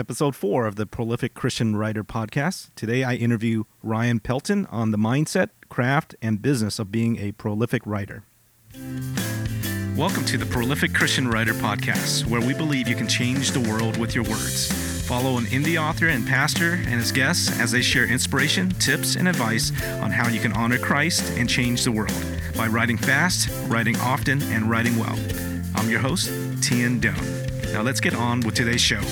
episode four of the Prolific Christian Writer podcast. Today I interview Ryan Pelton on the mindset, craft, and business of being a prolific writer. Welcome to the Prolific Christian Writer podcast, where we believe you can change the world with your words. Follow an indie author and pastor and his guests as they share inspiration, tips, and advice on how you can honor Christ and change the world by writing fast, writing often, and writing well. I'm your host, Tien Doan. Now let's get on with today's show.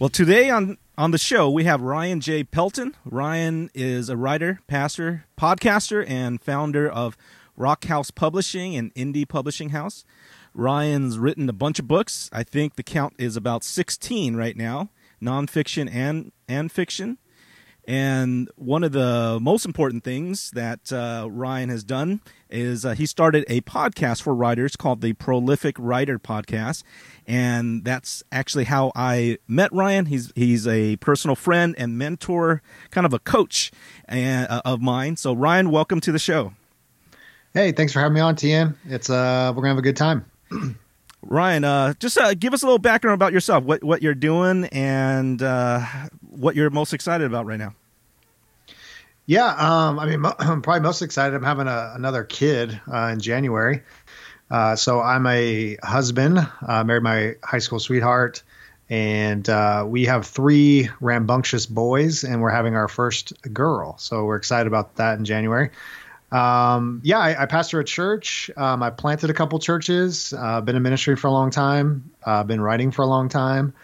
Well, today on on the show we have Ryan J. Pelton. Ryan is a writer, pastor, podcaster, and founder of Rock House Publishing and Indie Publishing House. Ryan's written a bunch of books. I think the count is about 16 right now, nonfiction and and fiction. And one of the most important things that uh, Ryan has done is uh, he started a podcast for writers called the Prolific Writer Podcast, and that's actually how I met Ryan. He's he's a personal friend and mentor, kind of a coach and, uh, of mine. So Ryan, welcome to the show. Hey, thanks for having me on, Tien. It's uh, we're gonna have a good time. Ryan, uh, just uh, give us a little background about yourself, what what you're doing, and uh, what you're most excited about right now. Yeah, um, I mean, I'm probably most excited. I'm having a, another kid uh, in January. Uh, so I'm a husband, uh, married my high school sweetheart, and uh, we have three rambunctious boys, and we're having our first girl. So we're excited about that in January. Um, yeah, I, I, pastor a church. Um, I planted a couple churches. Uh, been in ministry for a long time. Uh, been writing for a long time,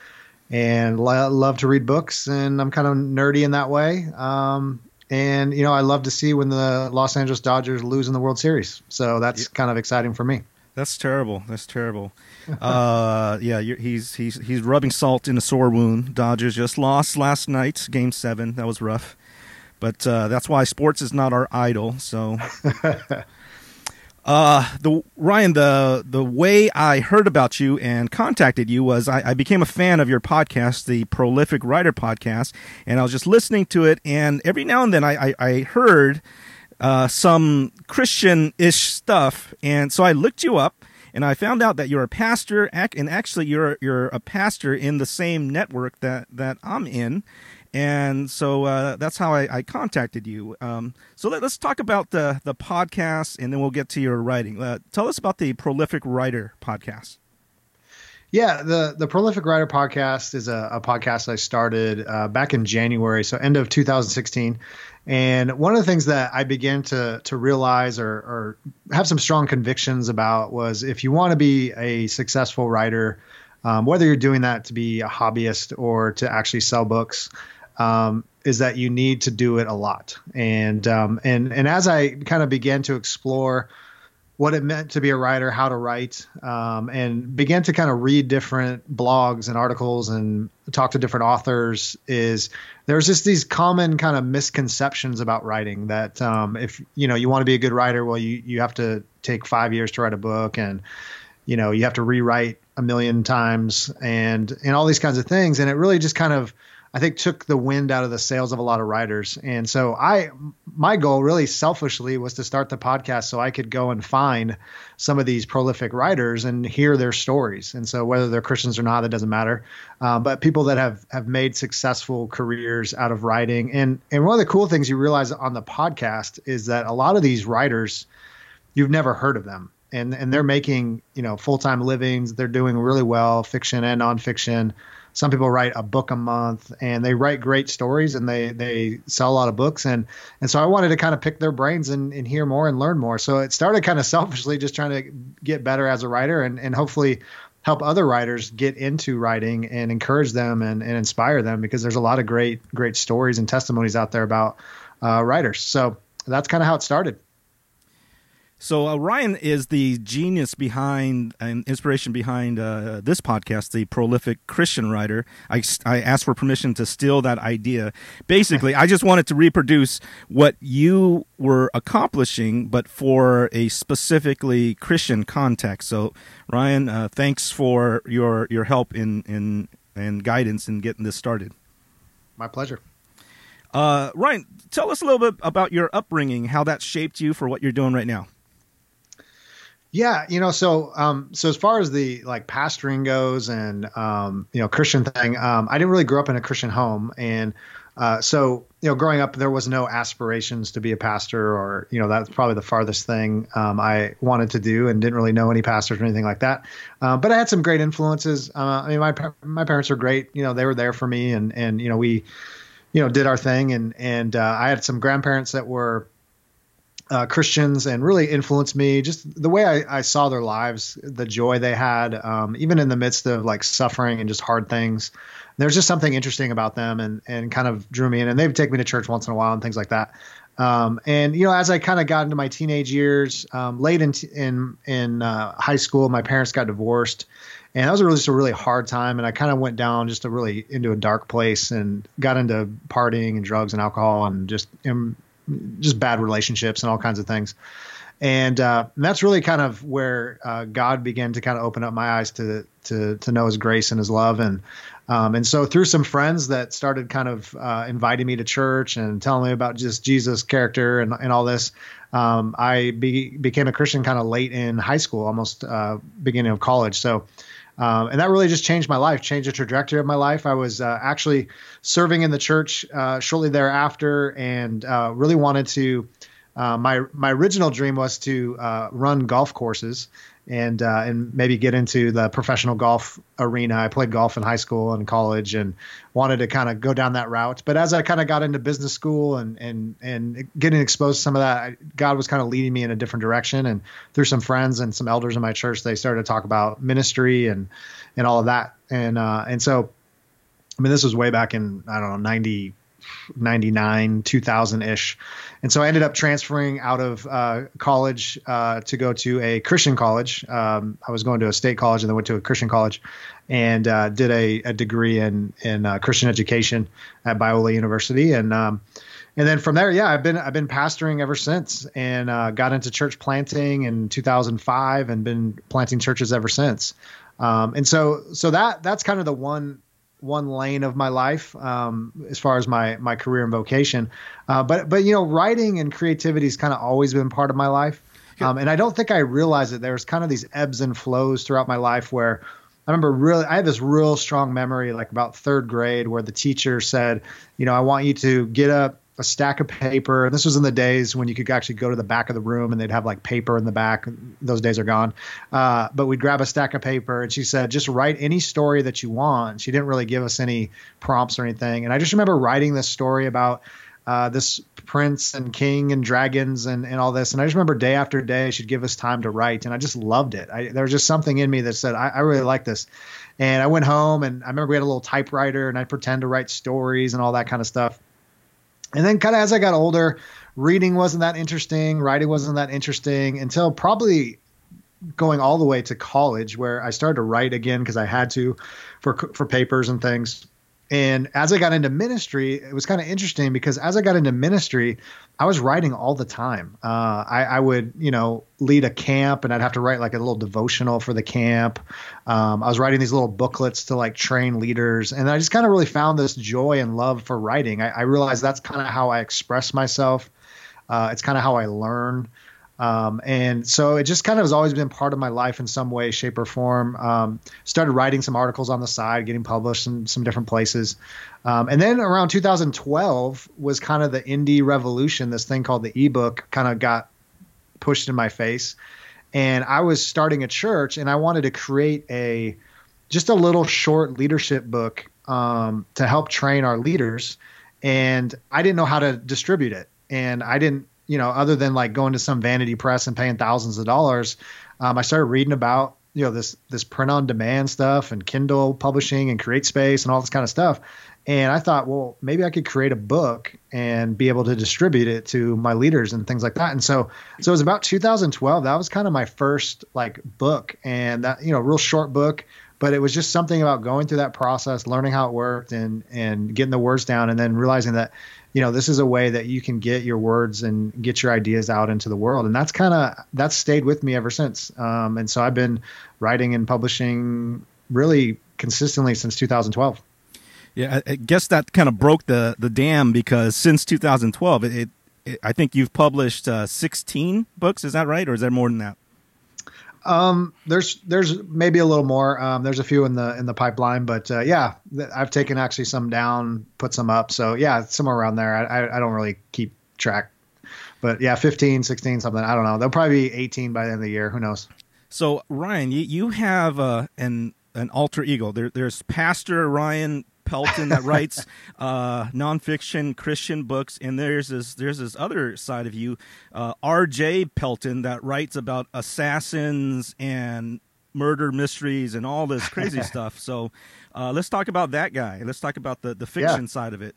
and lo- love to read books. And I'm kind of nerdy in that way. Um, and you know, I love to see when the Los Angeles Dodgers lose in the World Series. So that's yep. kind of exciting for me. That's terrible. That's terrible. uh, yeah, he's he's he's rubbing salt in a sore wound. Dodgers just lost last night, Game Seven. That was rough, but uh, that's why sports is not our idol. So, uh, the Ryan, the the way I heard about you and contacted you was I, I became a fan of your podcast, the Prolific Writer Podcast, and I was just listening to it, and every now and then I, I, I heard uh, some Christian ish stuff. And so I looked you up and I found out that you're a pastor, and actually you're you're a pastor in the same network that that I'm in, and so uh, that's how I, I contacted you. Um, so let, us talk about the the podcast, and then we'll get to your writing. Uh, tell us about the Prolific Writer podcast. Yeah, the the Prolific Writer podcast is a, a podcast I started uh, back in January, so end of 2016. And one of the things that I began to to realize or, or have some strong convictions about was if you want to be a successful writer, um, whether you're doing that to be a hobbyist or to actually sell books, um, is that you need to do it a lot. And um, and and as I kind of began to explore what it meant to be a writer, how to write, um, and began to kind of read different blogs and articles and talk to different authors. Is there's just these common kind of misconceptions about writing that um, if you know you want to be a good writer, well, you you have to take five years to write a book, and you know you have to rewrite a million times, and and all these kinds of things, and it really just kind of I think took the wind out of the sails of a lot of writers. And so I my goal really selfishly was to start the podcast so I could go and find some of these prolific writers and hear their stories. And so whether they're Christians or not, that doesn't matter. Uh, but people that have have made successful careers out of writing. And and one of the cool things you realize on the podcast is that a lot of these writers you've never heard of them. And and they're making, you know, full-time livings, they're doing really well, fiction and nonfiction some people write a book a month and they write great stories and they they sell a lot of books and and so I wanted to kind of pick their brains and, and hear more and learn more. So it started kind of selfishly just trying to get better as a writer and and hopefully help other writers get into writing and encourage them and, and inspire them because there's a lot of great great stories and testimonies out there about uh, writers. So that's kind of how it started. So uh, Ryan is the genius behind and inspiration behind uh, this podcast, the prolific Christian writer. I, I asked for permission to steal that idea. Basically, I just wanted to reproduce what you were accomplishing, but for a specifically Christian context. So, Ryan, uh, thanks for your your help in in and guidance in getting this started. My pleasure. Uh, Ryan, tell us a little bit about your upbringing, how that shaped you for what you're doing right now. Yeah, you know, so um, so as far as the like pastoring goes and um, you know Christian thing, um, I didn't really grow up in a Christian home, and uh, so you know, growing up, there was no aspirations to be a pastor, or you know, that's probably the farthest thing um, I wanted to do, and didn't really know any pastors or anything like that. Uh, but I had some great influences. Uh, I mean, my my parents are great. You know, they were there for me, and and you know, we you know did our thing, and and uh, I had some grandparents that were uh, Christians and really influenced me. Just the way I, I saw their lives, the joy they had, um, even in the midst of like suffering and just hard things. There's just something interesting about them, and and kind of drew me in. And they'd take me to church once in a while and things like that. Um, and you know, as I kind of got into my teenage years, um, late in in in uh, high school, my parents got divorced, and that was really just a really hard time. And I kind of went down just a really into a dark place and got into partying and drugs and alcohol and just just bad relationships and all kinds of things. And, uh, and that's really kind of where uh, God began to kind of open up my eyes to to to know His grace and His love, and um, and so through some friends that started kind of uh, inviting me to church and telling me about just Jesus' character and and all this, um, I be, became a Christian kind of late in high school, almost uh, beginning of college. So um, and that really just changed my life, changed the trajectory of my life. I was uh, actually serving in the church uh, shortly thereafter, and uh, really wanted to. Uh, my my original dream was to uh, run golf courses, and uh, and maybe get into the professional golf arena. I played golf in high school and college, and wanted to kind of go down that route. But as I kind of got into business school and and and getting exposed to some of that, God was kind of leading me in a different direction. And through some friends and some elders in my church, they started to talk about ministry and and all of that. And uh, and so, I mean, this was way back in I don't know ninety 99, 2000 ish. And so I ended up transferring out of uh, college uh, to go to a Christian college. Um, I was going to a state college and then went to a Christian college and uh, did a, a, degree in, in uh, Christian education at Biola University. And, um, and then from there, yeah, I've been I've been pastoring ever since, and uh, got into church planting in 2005, and been planting churches ever since. Um, and so so that that's kind of the one one lane of my life um, as far as my my career and vocation. Uh, but but you know, writing and creativity has kind of always been part of my life, um, and I don't think I realized it. There's kind of these ebbs and flows throughout my life where. I remember really, I have this real strong memory, like about third grade, where the teacher said, you know, I want you to get up a stack of paper. This was in the days when you could actually go to the back of the room and they'd have like paper in the back. Those days are gone. Uh, but we'd grab a stack of paper and she said, just write any story that you want. She didn't really give us any prompts or anything. And I just remember writing this story about uh, this prince and king and dragons and, and all this. And I just remember day after day, she'd give us time to write. And I just loved it. I, there was just something in me that said, I, I really like this. And I went home and I remember we had a little typewriter and I'd pretend to write stories and all that kind of stuff and then kind of as I got older, reading wasn't that interesting, writing wasn't that interesting until probably going all the way to college where I started to write again because I had to for for papers and things. And as I got into ministry, it was kind of interesting because as I got into ministry, I was writing all the time. Uh, I, I, would, you know, lead a camp and I'd have to write like a little devotional for the camp. Um, I was writing these little booklets to like train leaders. And I just kind of really found this joy and love for writing. I, I realized that's kind of how I express myself. Uh, it's kind of how I learn. Um, and so it just kind of has always been part of my life in some way, shape, or form. Um, started writing some articles on the side, getting published in some different places. Um, and then around 2012 was kind of the indie revolution. This thing called the ebook kind of got pushed in my face. And I was starting a church and I wanted to create a just a little short leadership book um, to help train our leaders. And I didn't know how to distribute it. And I didn't you know, other than like going to some vanity press and paying thousands of dollars, um, I started reading about you know this this print on demand stuff and Kindle publishing and CreateSpace and all this kind of stuff. And I thought, well, maybe I could create a book and be able to distribute it to my leaders and things like that. And so, so it was about 2012. That was kind of my first like book, and that you know, real short book. But it was just something about going through that process, learning how it worked, and and getting the words down, and then realizing that you know this is a way that you can get your words and get your ideas out into the world. And that's kind of that's stayed with me ever since. Um, and so i've been writing and publishing really consistently since 2012 yeah i, guess that kind of broke the the dam because since 2012 it, it, i think you've published uh, 16 books. Is that right? Or is there more than that Um, there's there's maybe a little more. Um, there's a few in the in the pipeline, but uh, yeah, I've taken actually some down, put some up. So yeah, somewhere around there. I, I don't really keep track, but yeah, 15, 16, something. I don't know. They'll probably be 18 by the end of the year. Who knows? So Ryan, you you have uh, an an alter ego. There, there's Pastor Ryan Pelton that writes uh, nonfiction Christian books, and there's this there's this other side of you, uh, R.J. Pelton, that writes about assassins and murder mysteries and all this crazy stuff. So uh, let's talk about that guy. Let's talk about the the fiction yeah. side of it.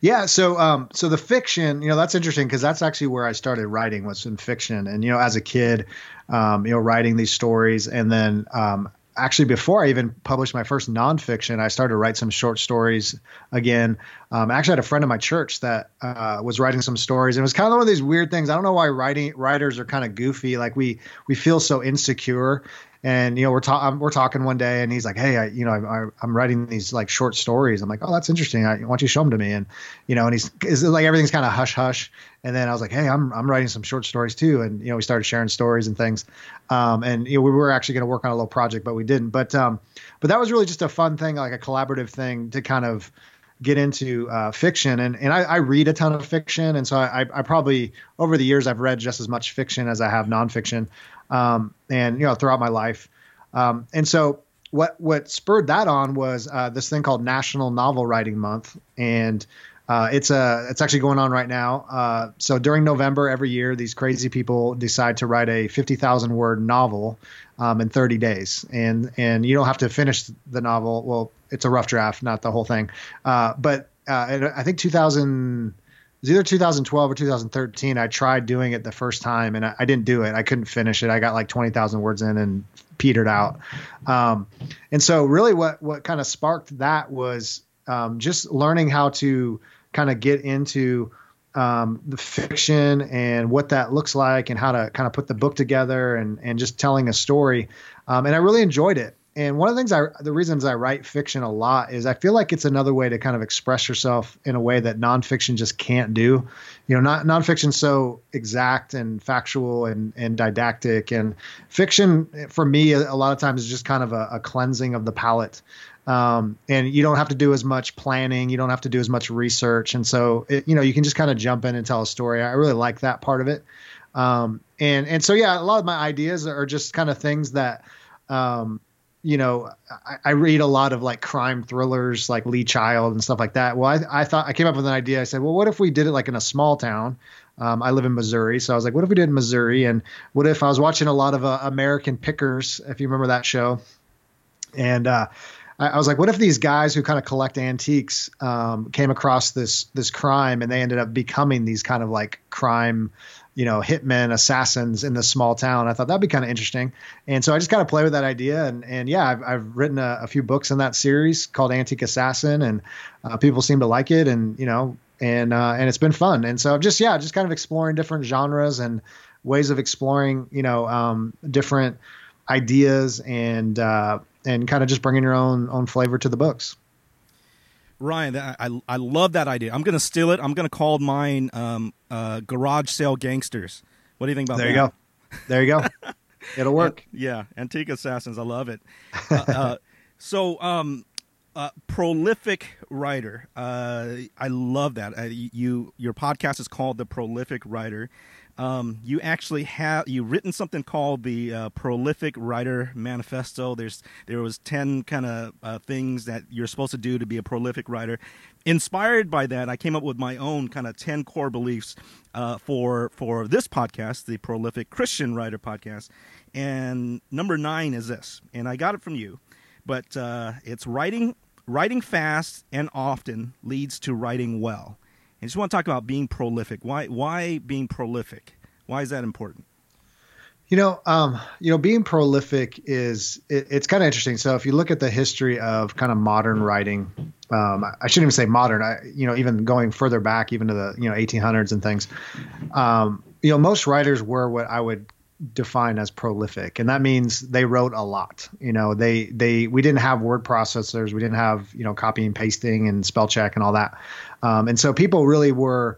Yeah, so um, so the fiction, you know, that's interesting because that's actually where I started writing was in fiction, and you know, as a kid, um, you know, writing these stories, and then um, actually before I even published my first nonfiction, I started to write some short stories again. Um, I actually had a friend in my church that uh, was writing some stories, and it was kind of one of these weird things. I don't know why writing writers are kind of goofy. Like we we feel so insecure, and you know we're talking we're talking one day and he's like hey I you know I, am writing these like short stories. I'm like oh that's interesting. I, why don't you show them to me? And you know and he's is like everything's kind of hush hush. And then i was like hey i'm i'm writing some short stories too. And you know we started sharing stories and things. Um, and you know we were actually going to work on a little project but we didn't. But um but that was really just a fun thing like a collaborative thing to kind of get into uh, fiction. And, and I, I, read a ton of fiction. And so I, I, probably over the years I've read just as much fiction as I have nonfiction um, and you know throughout my life. Um, and so what what spurred that on was uh, this thing called National Novel Writing Month, and uh, it's a it's actually going on right now. Uh, so during November every year, these crazy people decide to write a fifty thousand word novel um, in thirty days, and and you don't have to finish the novel. Well, it's a rough draft, not the whole thing. Uh, but uh, I think two thousand was either 2012 or 2013. I tried doing it the first time and I, I didn't do it. I couldn't finish it. I got like 20,000 words in and petered out. Um, and so really what, what kind of sparked that was um, just learning how to kind of get into um, the fiction and what that looks like and how to kind of put the book together and, and just telling a story. Um, and I really enjoyed it. And one of the things I, the reasons I write fiction a lot is I feel like it's another way to kind of express yourself in a way that nonfiction just can't do. You know, not nonfiction's so exact and factual and, and didactic, and fiction for me a, lot of times is just kind of a, a cleansing of the palate. Um, and you don't have to do as much planning, you don't have to do as much research, and so it, you know you can just kind of jump in and tell a story. I really like that part of it. Um, and and so yeah, a lot of my ideas are just kind of things that um, you know, I, I, read a lot of like crime thrillers, like Lee Child and stuff like that. Well, I, I thought I came up with an idea. I said, well, what if we did it like in a small town? Um, I live in Missouri, so I was like, what if we did in Missouri? And what if I was watching a lot of uh, American Pickers, if you remember that show? And uh, I, I, was like, what if these guys who kind of collect antiques um, came across this this crime and they ended up becoming these kind of like crime you know, hitmen, assassins in this small town. I thought that'd be kind of interesting. And so I just kind of play with that idea. And, and yeah, I've, I've written a, a, few books in that series called Antique Assassin and uh, people seem to like it. And, you know, and, uh, and it's been fun. And so just, yeah, just kind of exploring different genres and ways of exploring, you know, um, different ideas and, uh, and kind of just bringing your own, own flavor to the books. Ryan, I I love that idea. I'm going to steal it. I'm going to call mine um, uh, garage sale gangsters. What do you think about there that? There you go. There you go. It'll work. yeah, antique assassins. I love it. Uh, uh, so, um, uh, prolific writer. Uh, I love that. Uh, you your podcast is called the Prolific Writer, um, you actually have you written something called the uh, Prolific Writer Manifesto. There's there was ten kind of uh, things that you're supposed to do to be a prolific writer. Inspired by that, I came up with my own kind of ten core beliefs uh, for for this podcast, the Prolific Christian Writer podcast. And number nine is this, and I got it from you, but uh, it's writing writing fast and often leads to writing well. I just want to talk about being prolific. Why why being prolific? Why is that important? You know, um, you know, being prolific is it, it's kind of interesting. So if you look at the history of kind of modern writing, um, I shouldn't even say modern. I, you know, even going further back, even to the you know 1800s and things. Um, you know, most writers were what I would define as prolific and that means they wrote a lot you know they they we didn't have word processors we didn't have you know copying pasting and spell check and all that um, and so people really were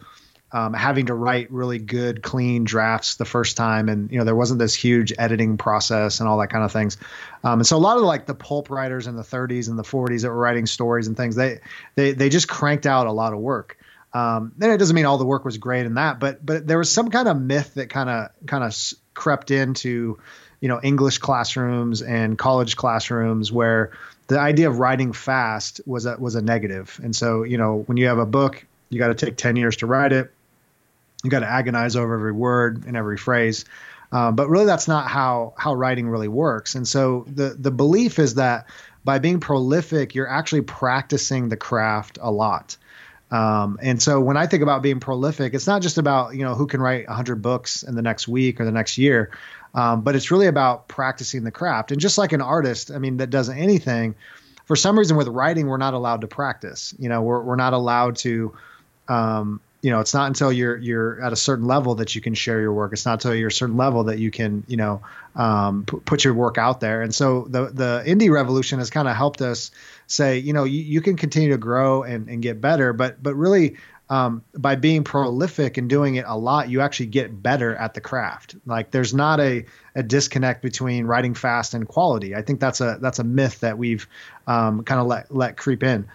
um, having to write really good, clean drafts the first time, and you know there wasn't this huge editing process and all that kind of things. Um, and so a lot of like the pulp writers in the 30s and the 40s that were writing stories and things, they they they just cranked out a lot of work. Um, and it doesn't mean all the work was great in that, but but there was some kind of myth that kind of kind of crept into you know English classrooms and college classrooms where the idea of writing fast was a was a negative. And so you know when you have a book, you got to take 10 years to write it you got to agonize over every word and every phrase. Um, but really, that's not how how writing really works. And so the the belief is that by being prolific, you're actually practicing the craft a lot. Um, and so when I think about being prolific, it's not just about you know who can write 100 books in the next week or the next year, um, but it's really about practicing the craft. And just like an artist, I mean, that does anything, for some reason with writing, we're not allowed to practice. You know, we're we're not allowed to um, you know, it's not until you're you're at a certain level that you can share your work. It's not until you're a certain level that you can, you know, um, p- put your work out there. And so the the indie revolution has kind of helped us say, you know, you, you can continue to grow and, and get better, but but really um, by being prolific and doing it a lot, you actually get better at the craft. Like there's not a, a disconnect between writing fast and quality. I think that's a that's a myth that we've um, kind of let let creep in.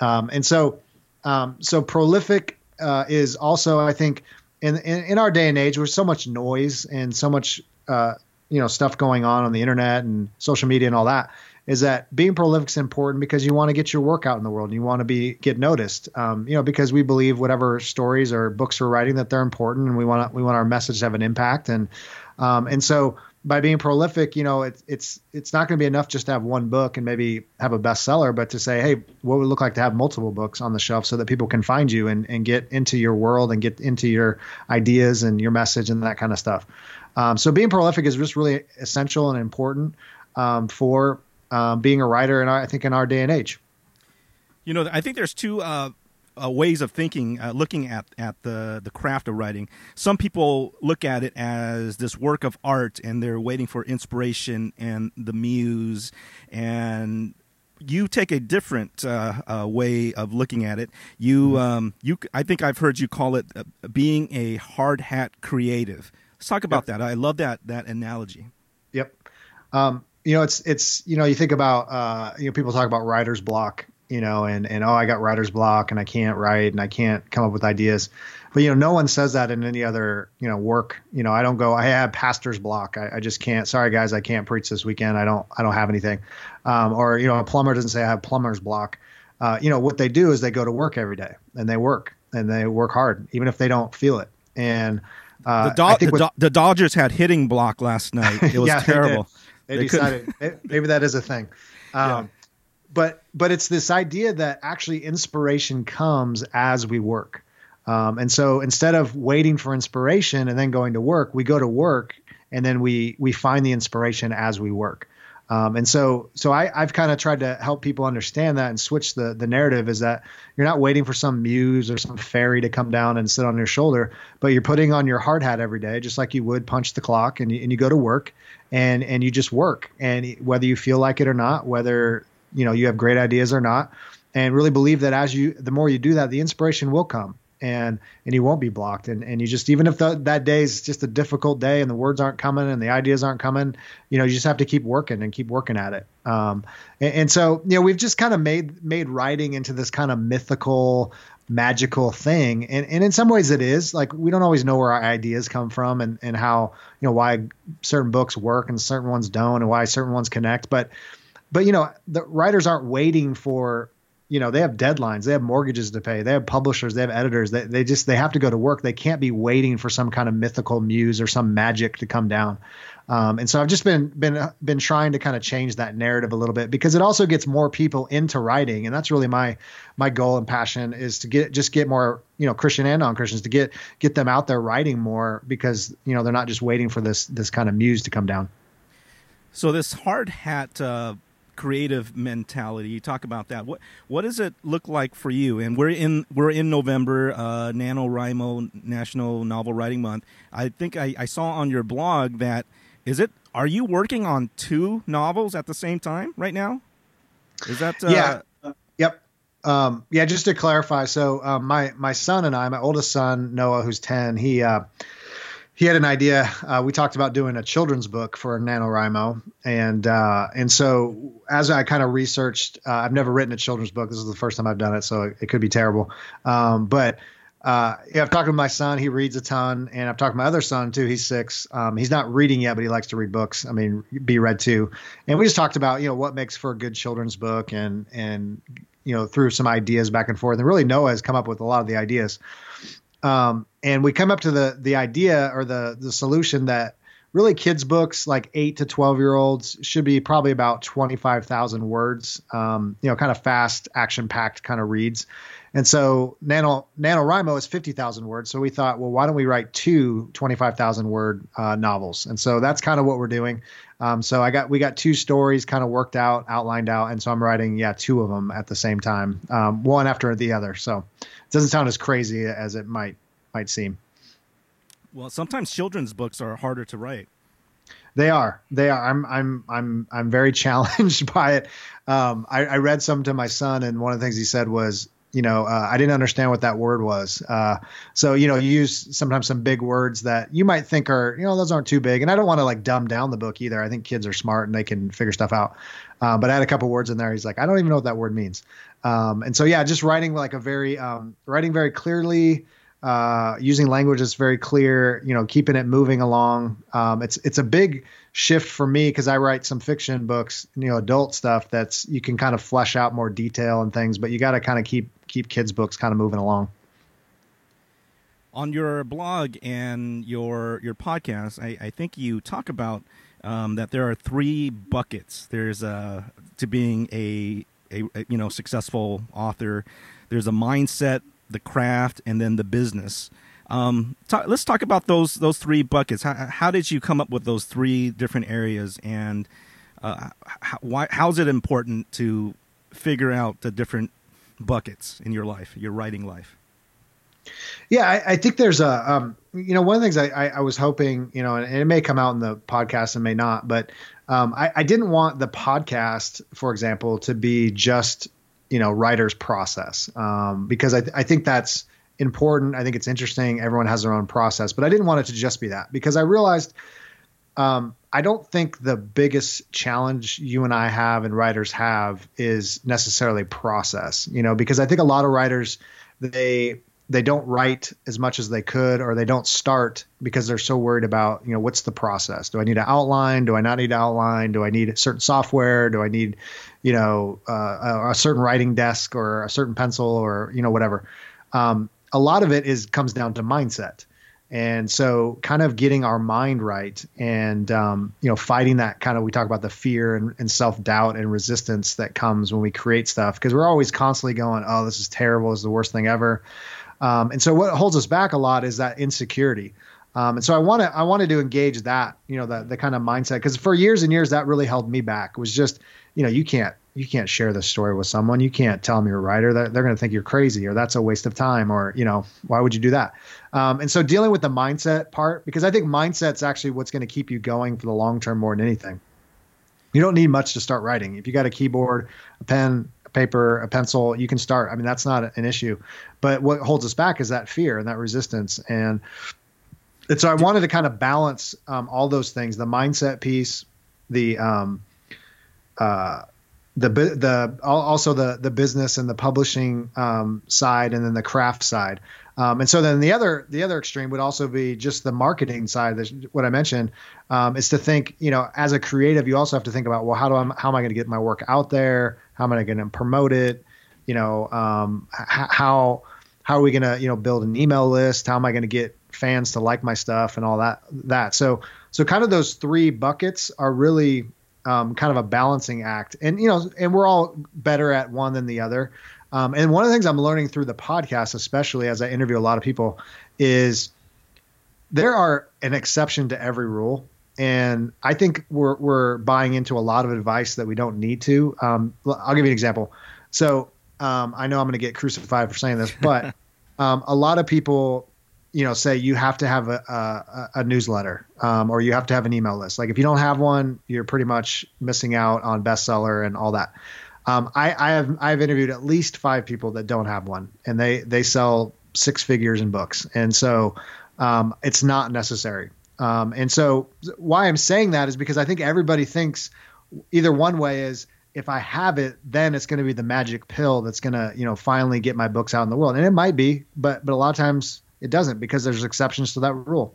Um, and so um, so prolific uh, is also, I think, in, in, in our day and age, with so much noise and so much uh, you know stuff going on on the internet and social media and all that, is that being prolific is important because you want to get your work out in the world and you want to be get noticed. Um, you know, because we believe whatever stories or books we're writing that they're important and we want we want our message to have an impact and um, and so by being prolific, you know, it's it's it's not going to be enough just to have one book and maybe have a bestseller, but to say, hey, what would it look like to have multiple books on the shelf so that people can find you and, and get into your world and get into your ideas and your message and that kind of stuff. Um, so being prolific is just really essential and important um, for um, being a writer, and I think in our day and age. You know, I think there's two uh, uh, ways of thinking, uh, looking at, at the, the craft of writing. Some people look at it as this work of art and they're waiting for inspiration and the muse. And you take a different uh, uh way of looking at it. You, mm-hmm. um, you, I think I've heard you call it uh, being a hard hat creative. Let's talk about yep. that. I love that, that analogy. Yep. Um, you know, it's, it's, you know, you think about, uh, you know, people talk about writer's block you know, and and oh, I got writer's block and I can't write and I can't come up with ideas. But you know, no one says that in any other you know work. You know, I don't go. I have pastor's block. I, I just can't. Sorry guys, I can't preach this weekend. I don't. I don't have anything. Um, or you know, a plumber doesn't say I have plumber's block. Uh, you know, what they do is they go to work every day and they work and they work hard, even if they don't feel it. And uh, the, Do- the, Do- the, Dodgers had hitting block last night. It was yeah, terrible. They, they, they decided maybe that is a thing. Um, yeah but but it's this idea that actually inspiration comes as we work. Um, and so instead of waiting for inspiration and then going to work, we go to work and then we we find the inspiration as we work. Um, and so so I, I've kind of tried to help people understand that and switch the the narrative is that you're not waiting for some muse or some fairy to come down and sit on your shoulder, but you're putting on your hard hat every day, just like you would punch the clock and you, and you go to work and and you just work and whether you feel like it or not, whether you know you have great ideas or not. And really believe that as you the more you do that the inspiration will come and and you won't be blocked. And and you just even if the, that day is just a difficult day and the words aren't coming and the ideas aren't coming you know you just have to keep working and keep working at it. Um, and, and, so you know we've just kind of made made writing into this kind of mythical magical thing. And and in some ways it is. Like we don't always know where our ideas come from and and how you know why certain books work and certain ones don't and why certain ones connect. But but you know the writers aren't waiting for you know they have deadlines they have mortgages to pay they have publishers they have editors they, they just they have to go to work. They can't be waiting for some kind of mythical muse or some magic to come down. Um, and so i've just been been been trying to kind of change that narrative a little bit because it also gets more people into writing. And that's really my my goal and passion is to get just get more you know christian and non-christians to get get them out there writing more because you know they're not just waiting for this this kind of muse to come down. So this hard hat uh creative mentality. You talk about that. What what does it look like for you? And we're in we're in November, uh, NaNoWriMo National Novel Writing Month. I think I, I saw on your blog that is it. Are you working on two novels at the same time right now? Is that uh, yeah? yep. Um, yeah, just to clarify, so um, my my son and I, my oldest son Noah, who's ten, he uh, he had an idea. Uh, we talked about doing a children's book for NaNoWriMo, and uh, and so as I kind of researched, uh, I've never written a children's book. This is the first time I've done it, so it, it could be terrible. Um, but uh, yeah, I've talked to my son. He reads a ton, and I've talked to my other son too. He's six. Um, he's not reading yet, but he likes to read books. I mean, be read too. And we just talked about you know what makes for a good children's book, and and you know through some ideas back and forth. And really, Noah has come up with a lot of the ideas. Um, and we come up to the the idea or the the solution that really kids books like 8 to 12 year olds should be probably about 25,000 words um, you know kind of fast action packed kind of reads. And so nano NaNoWriMo is 50,000 words. So we thought well why don't we write two 25,000 word uh, novels? And so that's kind of what we're doing. Um, so I got we got two stories kind of worked out outlined out. And so I'm writing yeah two of them at the same time um, one after the other. So doesn't sound as crazy as it might might seem. Well, sometimes children's books are harder to write. They are. They are. I'm. I'm. I'm. I'm very challenged by it. Um, I, I, read some to my son, and one of the things he said was, you know, uh, I didn't understand what that word was. Uh, so, you know, you use sometimes some big words that you might think are, you know, those aren't too big. And I don't want to like dumb down the book either. I think kids are smart and they can figure stuff out. Uh, but I had a couple words in there. He's like, I don't even know what that word means. Um, and so, yeah, just writing like a very, um, writing very clearly uh, using language that's very clear, you know, keeping it moving along. Um, it's it's a big shift for me because I write some fiction books, you know, adult stuff that's you can kind of flesh out more detail and things, but you got to kind of keep keep kids books kind of moving along. On your blog and your your podcast, I, I think you talk about um, that there are three buckets. There's a to being a, a, a you know successful author. There's a mindset the craft, and then the business. Um, talk, let's talk about those those three buckets. How, how, did you come up with those three different areas, and uh, how, why, how's it important to figure out the different buckets in your life, your writing life? Yeah, I, I think there's a, um, you know, one of the things I, I, I, was hoping, you know, and it may come out in the podcast and may not, but um, I, I didn't want the podcast, for example, to be just you know writer's process um, because I, th- I think that's important. I think it's interesting. Everyone has their own process, but I didn't want it to just be that because I realized um, I don't think the biggest challenge you and I have and writers have is necessarily process. You know, because I think a lot of writers they they don't write as much as they could or they don't start because they're so worried about you know what's the process do i need to outline do i not need to outline do i need certain software do i need you know uh, a certain writing desk or a certain pencil or you know whatever um, a lot of it is comes down to mindset. And so kind of getting our mind right and um, you know fighting that kind of we talk about the fear and, and self-doubt and resistance that comes when we create stuff because we're always constantly going oh this is terrible. This is the worst thing ever. Um, and so what holds us back a lot is that insecurity. Um, and so I want to I wanted to engage that you know the the kind of mindset because for years and years that really held me back. Was just you know you can't you can't share this story with someone you can't tell them you're a writer they're, they're going to think you're crazy or that's a waste of time or you know why would you do that um, and so dealing with the mindset part because I think mindset's actually what's going to keep you going for the long term more than anything. You don't need much to start writing if you got a keyboard a pen a paper, a pencil, you can start. I mean, that's not an issue. But what holds us back is that fear and that resistance. And, and so I wanted to kind of balance um, all those things: the mindset piece, the um, uh, the the also the the business and the publishing um, side, and then the craft side. Um, and so then the other the other extreme would also be just the marketing side. That's what I mentioned um, is to think, you know, as a creative, you also have to think about, well, how do I how am I going to get my work out there? How am I going to promote it? You know, um, how how are we going to you know build an email list? How am I going to get fans to like my stuff and all that that? So so kind of those three buckets are really um, kind of a balancing act, and you know, and we're all better at one than the other. Um, and one of the things I'm learning through the podcast, especially as I interview a lot of people, is there are an exception to every rule. And I think we're, we're buying into a lot of advice that we don't need to. Um, I'll give you an example. So um, I know I'm going to get crucified for saying this, but um, a lot of people, you know, say you have to have a, a, a newsletter um, or you have to have an email list. Like if you don't have one, you're pretty much missing out on bestseller and all that. Um, I, I have I've interviewed at least five people that don't have one, and they they sell six figures in books, and so um, it's not necessary. Um, and so why I'm saying that is because I think everybody thinks either one way is if I have it, then it's going to be the magic pill that's going to you know finally get my books out in the world, and it might be, but but a lot of times it doesn't because there's exceptions to that rule.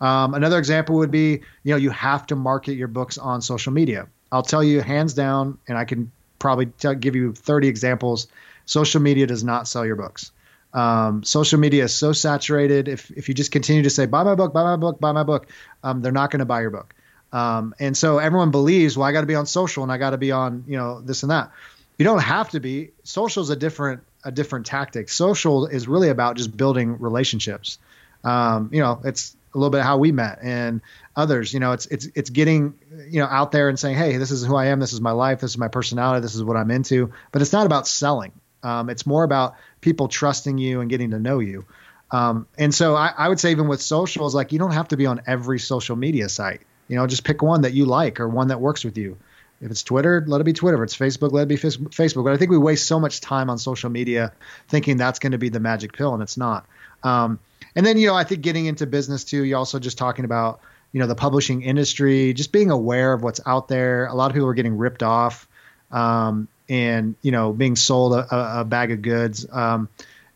Um, another example would be, you know, you have to market your books on social media. I'll tell you hands down, and I can probably give you 30 examples. Social media does not sell your books. Um, social media is so saturated. If, if you just continue to say, buy my book, buy my book, buy my book, um, they're not going to buy your book. Um, and so everyone believes, well, I got to be on social and I got to be on, you know, this and that. You don't have to be. Social is a different a different tactic. Social is really about just building relationships. Um, you know, it's a little bit how we met and others. You know, it's it's it's getting you know out there and saying, hey, this is who I am, this is my life, this is my personality, this is what I'm into. But it's not about selling. Um, it's more about people trusting you and getting to know you. Um, and so I, I would say even with socials, like you don't have to be on every social media site. You know, just pick one that you like or one that works with you. If it's Twitter, let it be Twitter. If it's Facebook, let it be Facebook. But I think we waste so much time on social media thinking that's going to be the magic pill, and it's not. Um, and then, you know, I think getting into business too, you're also just talking about, you know, the publishing industry, just being aware of what's out there. A lot of people are getting ripped off um, and, you know, being sold a, a bag of goods. Um,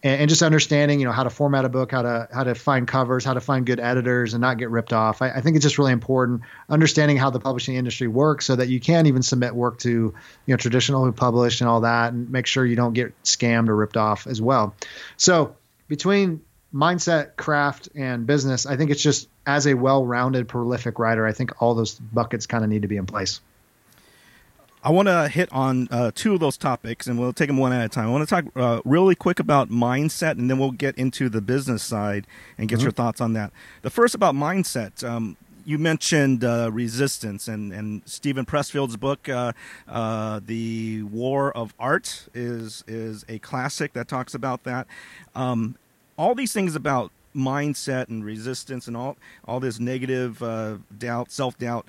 and, and, just understanding, you know, how to format a book, how to how to find covers, how to find good editors, and not get ripped off. I, I, think it's just really important understanding how the publishing industry works, so that you can even submit work to you know traditional who publish and all that, and make sure you don't get scammed or ripped off as well. So between mindset, craft, and business, I think it's just as a well-rounded, prolific writer, I think all those buckets kind of need to be in place. I want to hit on uh, two of those topics, and we'll take them one at a time. I want to talk uh, really quick about mindset, and then we'll get into the business side and get mm-hmm. your thoughts on that. The first about mindset. Um, you mentioned uh, resistance, and, and Steven Pressfield's book, uh, uh, "The War of Art," is is a classic that talks about that. Um, all these things about mindset and resistance and all all this negative uh, doubt, self doubt.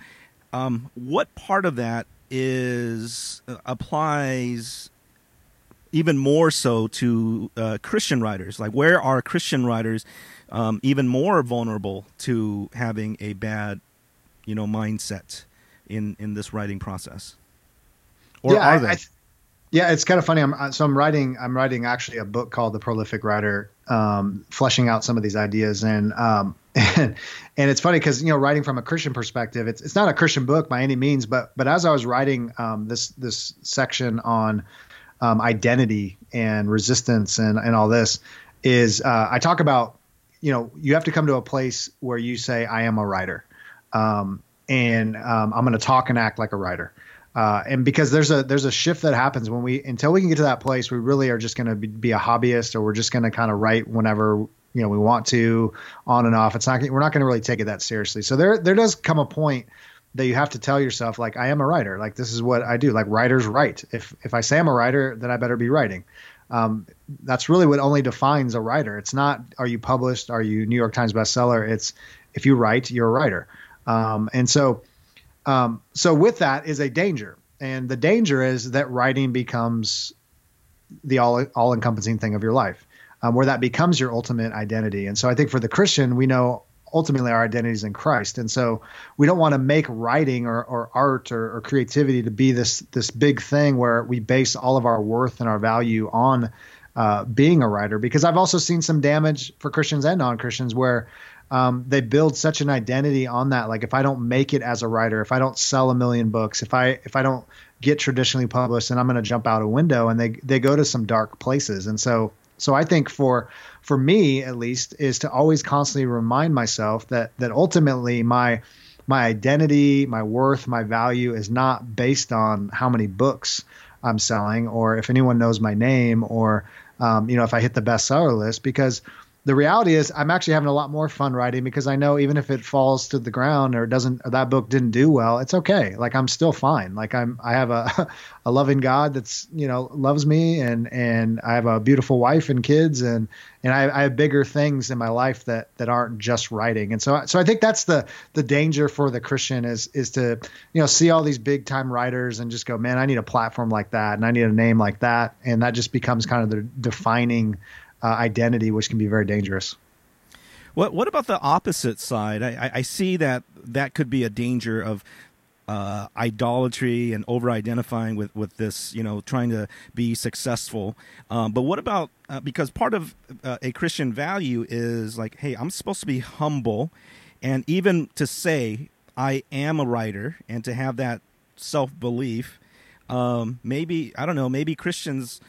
Um, what part of that is uh, applies even more so to uh, Christian writers. Like, where are Christian writers um, even more vulnerable to having a bad, you know, mindset in in this writing process? Or yeah, are they? I, I th- yeah, it's kind of funny. I'm so I'm writing. I'm writing actually a book called The Prolific Writer, um, fleshing out some of these ideas, and um, and, and it's funny because you know writing from a Christian perspective, it's it's not a Christian book by any means, but but as I was writing um, this this section on um, identity and resistance and and all this, is uh, I talk about you know you have to come to a place where you say I am a writer, um, and um, I'm going to talk and act like a writer. Uh, and because there's a there's a shift that happens when we until we can get to that place we really are just going to be, be, a hobbyist or we're just going to kind of write whenever you know we want to on and off. It's not we're not going to really take it that seriously. So there there does come a point that you have to tell yourself like i am a writer. Like this is what i do. Like writers write. If if i say i'm a writer then i better be writing. Um, that's really what only defines a writer. It's not are you published? Are you new york times bestseller? It's if you write you're a writer. Um, and so um, so with that is a danger and the danger is that writing becomes the all all encompassing thing of your life um, where that becomes your ultimate identity. And so I think for the Christian, we know ultimately our identity is in Christ. And so we don't want to make writing or, or art or, or, creativity to be this this big thing where we base all of our worth and our value on uh, being a writer. Because I've also seen some damage for Christians and non Christians where um, they build such an identity on that. Like if I don't make it as a writer, if I don't sell a million books, if I if I don't get traditionally published, then I'm going to jump out a window. And they they go to some dark places. And so so I think for for me at least is to always constantly remind myself that that ultimately my my identity, my worth, my value is not based on how many books I'm selling or if anyone knows my name or um, you know if I hit the bestseller list because the reality is I'm actually having a lot more fun writing because I know even if it falls to the ground or doesn't or that book didn't do well, it's okay. Like I'm still fine. Like I'm I have a a loving God that's you know loves me and and I have a beautiful wife and kids and and I, I have bigger things in my life that that aren't just writing. And so so I think that's the the danger for the Christian is is to you know see all these big time writers and just go man I need a platform like that and I need a name like that and that just becomes kind of the defining uh, identity, which can be very dangerous. What What about the opposite side? I, I see that that could be a danger of uh, idolatry and over identifying with, with this, you know, trying to be successful. Um, but what about uh, because part of uh, a Christian value is like, hey, I'm supposed to be humble, and even to say I am a writer and to have that self belief. Um, maybe I don't know. Maybe Christians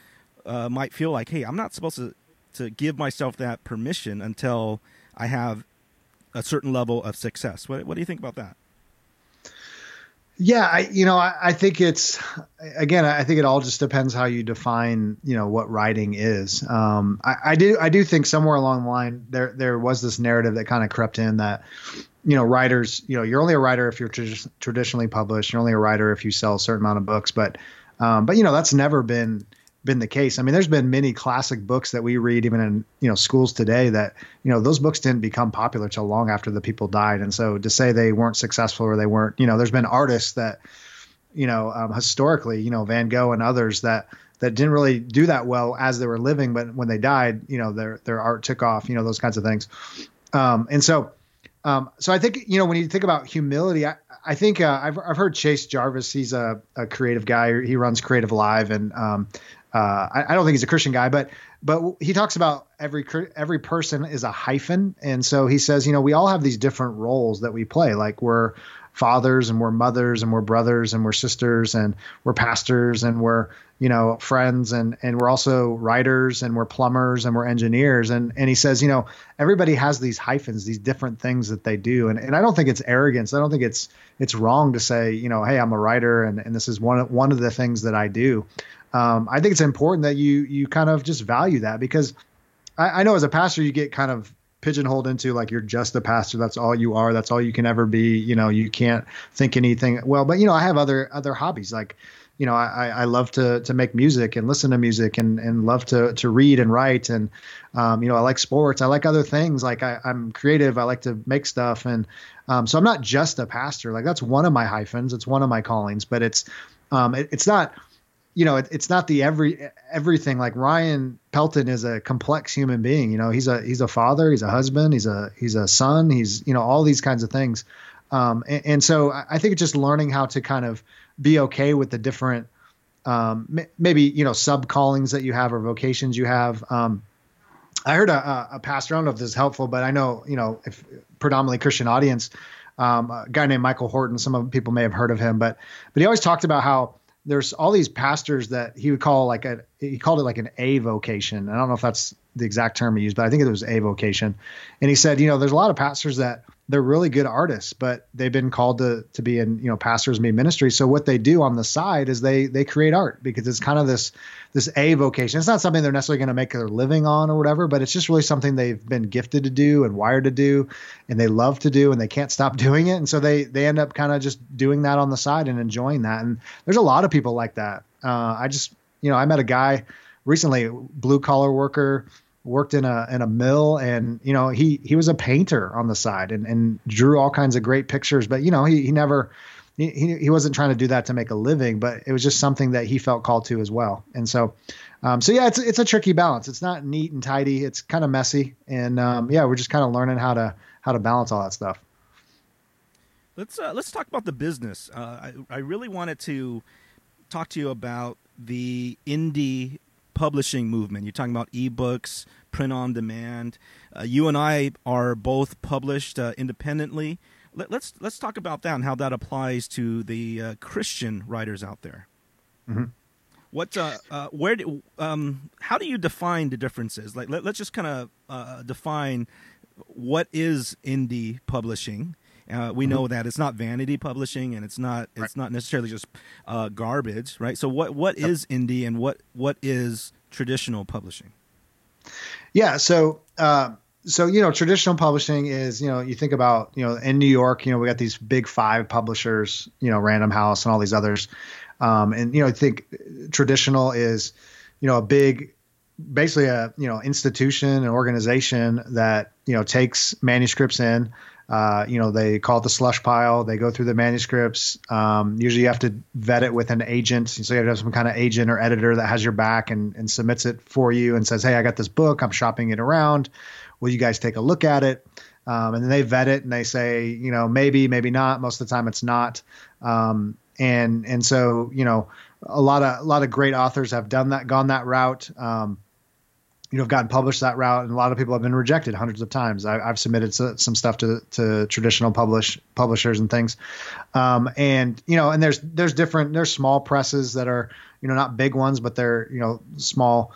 uh, might feel like, hey, I'm not supposed to to give myself that permission until I have a certain level of success. What, what do you think about that? Yeah, I, you know, I, I, think it's again, I think it all just depends how you define, you know, what writing is. Um, I, I, do, I do think somewhere along the line there, there was this narrative that kind of crept in that, you know, writers, you know, you're only a writer if you're tra- traditionally published. You're only a writer if you sell a certain amount of books. But, um, but you know, that's never been been the case. I mean, there's been many classic books that we read even in you know schools today that you know those books didn't become popular till long after the people died. And so to say they weren't successful or they weren't, you know, there's been artists that you know um, historically, you know, Van Gogh and others that that didn't really do that well as they were living, but when they died, you know, their their art took off. You know, those kinds of things. Um, and so. Um, so I think you know when you think about humility, I, I think uh, I've I've heard Chase Jarvis. He's a, a creative guy. He runs Creative Live, and um, uh, I, I, don't think he's a Christian guy, but but he talks about every every person is a hyphen, and so he says, you know, we all have these different roles that we play. Like we're fathers and we're mothers and we're brothers and we're sisters and we're pastors and we're you know friends and and we're also writers and we're plumbers and we're engineers. And and he says you know everybody has these hyphens these different things that they do. And and I don't think it's arrogance. I don't think it's it's wrong to say you know hey I'm a writer and and this is one one of the things that I do um, I think it's important that you you kind of just value that because I, I know as a pastor you get kind of pigeonholed into like you're just a pastor. That's all you are. That's all you can ever be. You know you can't think anything well but you know i have other other hobbies. Like you know i i love to to make music and listen to music and and love to to read and write and um, you know i like sports. I like other things. Like I, i'm creative. I like to make stuff. And um, so i'm not just a pastor. Like that's one of my hyphens. It's one of my callings but it's um, it, it's not you know, it, it's not the every everything. Like Ryan Pelton is a complex human being. You know, he's a he's a father, he's a husband, he's a he's a son, he's you know all these kinds of things. Um, and, and, so I think it's just learning how to kind of be okay with the different, um, maybe you know sub callings that you have or vocations you have. Um, I heard a, a, pastor. I don't know if this is helpful, but I know you know if predominantly Christian audience, um, a guy named Michael Horton. Some of people may have heard of him, but but he always talked about how there's all these pastors that he would call like a he called it like an avocation. I don't know if that's the exact term he used, but I think it was a vocation. And he said, you know, there's a lot of pastors that they're really good artists, but they've been called to to be in you know pastors me ministry. So what they do on the side is they they create art because it's kind of this this avocation. It's not something they're necessarily going to make their living on or whatever, but it's just really something they've been gifted to do and wired to do, and they love to do, and they can't stop doing it. And so they they end up kind of just doing that on the side and enjoying that. And there's a lot of people like that. Uh, I just you know I met a guy recently, blue collar worker worked in a in a mill and you know he he was a painter on the side and and drew all kinds of great pictures but you know he he never he, he wasn't trying to do that to make a living but it was just something that he felt called to as well. And so um, so yeah it's it's a tricky balance. It's not neat and tidy. It's kind of messy and um, yeah we're just kind of learning how to how to balance all that stuff. Let's uh, let's talk about the business. Uh, I, I really wanted to talk to you about the indie publishing movement. You're talking about ebooks, print on demand. Uh, you and I are both published uh, independently. Let, us let's, let's talk about that and how that applies to the uh, Christian writers out there. Mm-hmm. What uh, uh, where do, um, how do you define the differences? Like let, us just kind of uh, define what is indie publishing uh, we mm-hmm. know that it's not vanity publishing, and it's not it's right. not necessarily just uh, garbage, right? So what what yep. is indie, and what what is traditional publishing? Yeah, so uh, so you know traditional publishing is you know you think about you know in new york you know we got these big five publishers you know random house and all these others um, and you know i think traditional is you know a big basically a you know institution an organization that you know takes manuscripts in uh, you know they call it the slush pile. They go through the manuscripts. Um, usually you have to vet it with an agent. So you have to have some kind of agent or editor that has your back and, and submits it for you and says hey i got this book. I'm shopping it around. Will you guys take a look at it? Um, and then they vet it and they say you know maybe maybe not. Most of the time it's not. Um, and and so you know a lot of a lot of great authors have done that gone that route. Um, you know, have gotten published that route, and a lot of people have been rejected hundreds of times. I, have submitted some stuff to to traditional publish publishers and things, um, and you know, and there's there's different there's small presses that are you know not big ones, but they're you know small.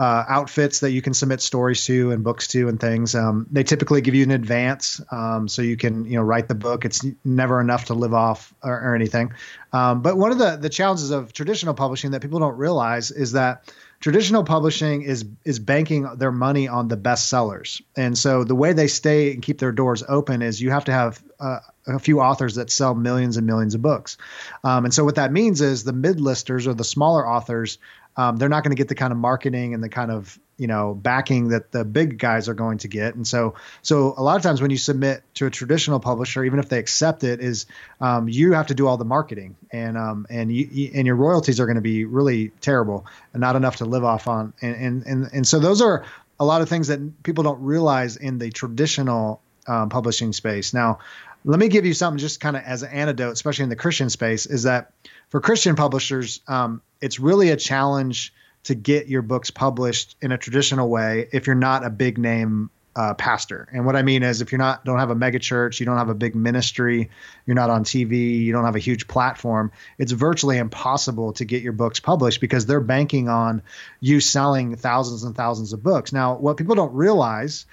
Uh, outfits that you can submit stories to and books to and things. Um, they typically give you an advance, um, so you can you know write the book. It's never enough to live off or, or anything. Um, but one of the the challenges of traditional publishing that people don't realize is that traditional publishing is is banking their money on the best sellers and so the way they stay and keep their doors open is you have to have uh, a few authors that sell millions and millions of books um, and so what that means is the mid-listers or the smaller authors um, they're not going to get the kind of marketing and the kind of you know backing that the big guys are going to get. And so so a lot of times when you submit to a traditional publisher even if they accept it is um, you have to do all the marketing. And um, and you, and your royalties are going to be really terrible and not enough to live off on. And, and and and so those are a lot of things that people don't realize in the traditional um, publishing space. Now let me give you something just kind of as an antidote especially in the christian space is that for christian publishers um, it's really a challenge to get your books published in a traditional way if you're not a big name uh, pastor. And what I mean is, if you're not don't have a mega church, you don't have a big ministry, you're not on TV, you don't have a huge platform, it's virtually impossible to get your books published because they're banking on you selling thousands and thousands of books. Now, what people don't realize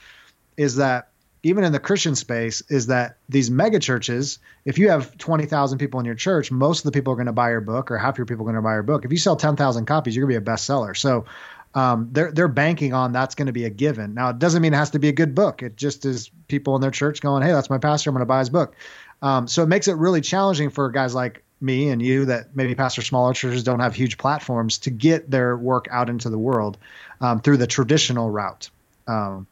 is that even in the Christian space, is that these mega churches, if you have 20,000 people in your church, most of the people are going to buy your book, or half your people are going to buy your book. If you sell 10,000 copies, you're going to be a bestseller. So um, they're they're banking on that's going to be a given. Now, it doesn't mean it has to be a good book. It just is people in their church going, "Hey, that's my pastor. I'm going to buy his book." Um, so it makes it really challenging for guys like me and you that maybe pastor smaller churches don't have huge platforms to get their work out into the world um, through the traditional route. Um,